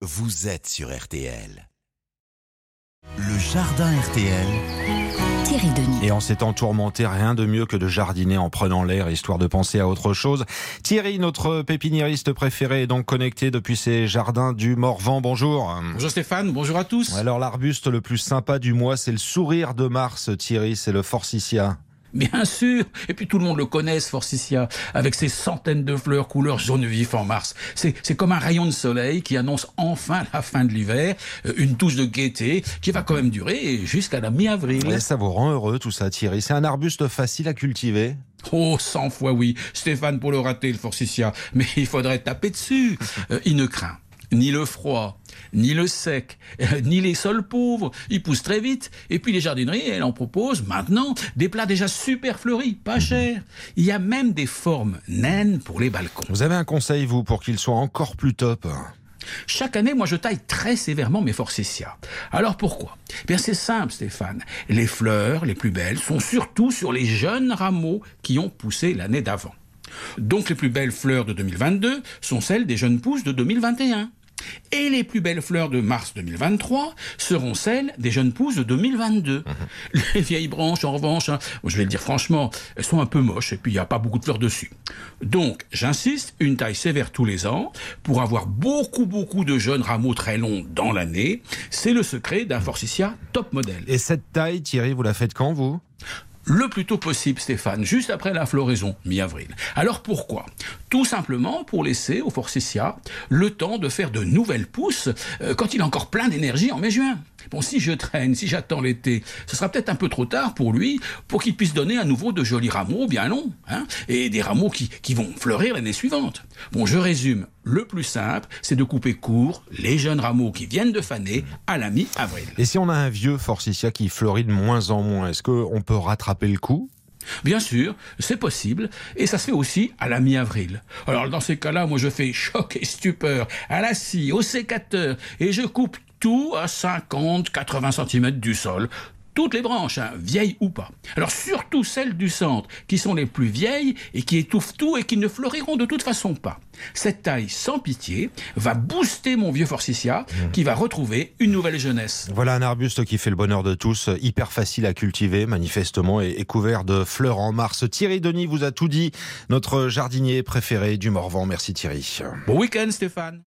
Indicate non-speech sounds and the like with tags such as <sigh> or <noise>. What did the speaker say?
vous êtes sur RTL. Le jardin RTL. Thierry Denis. Et en s'étant tourmenté, rien de mieux que de jardiner en prenant l'air, histoire de penser à autre chose. Thierry, notre pépiniériste préféré, est donc connecté depuis ses jardins du Morvan. Bonjour. Bonjour Stéphane, bonjour à tous. Alors l'arbuste le plus sympa du mois, c'est le sourire de Mars, Thierry, c'est le Forsythia. Bien sûr, et puis tout le monde le connaît, ce Forsythia, avec ses centaines de fleurs couleur jaune vif en mars. C'est c'est comme un rayon de soleil qui annonce enfin la fin de l'hiver, euh, une touche de gaieté qui va quand même durer jusqu'à la mi-avril. Ça vous rend heureux tout ça, Thierry. C'est un arbuste facile à cultiver. Oh, cent fois oui, Stéphane pour le rater, le Forsythia, mais il faudrait taper dessus. <laughs> Euh, il ne craint ni le froid, ni le sec, <laughs> ni les sols pauvres. Il pousse très vite. Et puis les jardineries, elles en proposent maintenant des plats déjà super fleuris, pas chers. Il y a même des formes naines pour les balcons. Vous avez un conseil, vous, pour qu'il soit encore plus top? Chaque année, moi, je taille très sévèrement mes forsythias. Alors pourquoi? Eh Bien, c'est simple, Stéphane. Les fleurs les plus belles sont surtout sur les jeunes rameaux qui ont poussé l'année d'avant. Donc les plus belles fleurs de 2022 sont celles des jeunes pousses de 2021. Et les plus belles fleurs de mars 2023 seront celles des jeunes pousses de 2022. <laughs> Les vieilles branches, en revanche, hein, je vais le dire franchement, elles sont un peu moches et puis il n'y a pas beaucoup de fleurs dessus. Donc, j'insiste, une taille sévère tous les ans pour avoir beaucoup, beaucoup de jeunes rameaux très longs dans l'année. C'est le secret d'un forsythia top modèle. Et cette taille, Thierry, vous la faites quand, vous? Le plus tôt possible, Stéphane, juste après la floraison, mi-avril. Alors pourquoi? Tout simplement pour laisser au forsythia le temps de faire de nouvelles pousses euh, quand il a encore plein d'énergie en mai-juin. Bon, si je traîne, si j'attends l'été, ce sera peut-être un peu trop tard pour lui, pour qu'il puisse donner à nouveau de jolis rameaux bien longs, hein, et des rameaux qui, qui vont fleurir l'année suivante. Bon, je résume. Le plus simple, c'est de couper court les jeunes rameaux qui viennent de faner à la mi-avril. Et si on a un vieux forsythia qui fleurit de moins en moins, est-ce qu'on peut rattraper le coup? Bien sûr, c'est possible, et ça se fait aussi à la mi-avril. Alors dans ces cas-là, moi je fais choc et stupeur à la scie, au sécateur, et je coupe tout à 50-80 cm du sol, toutes les branches, hein, vieilles ou pas. Alors surtout celles du centre, qui sont les plus vieilles et qui étouffent tout et qui ne fleuriront de toute façon pas. Cette taille sans pitié va booster mon vieux forsythia, qui va retrouver une nouvelle jeunesse. Voilà un arbuste qui fait le bonheur de tous, hyper facile à cultiver, manifestement, et couvert de fleurs en mars. Thierry Denis vous a tout dit, notre jardinier préféré du Morvan. Merci Thierry. Bon week-end Stéphane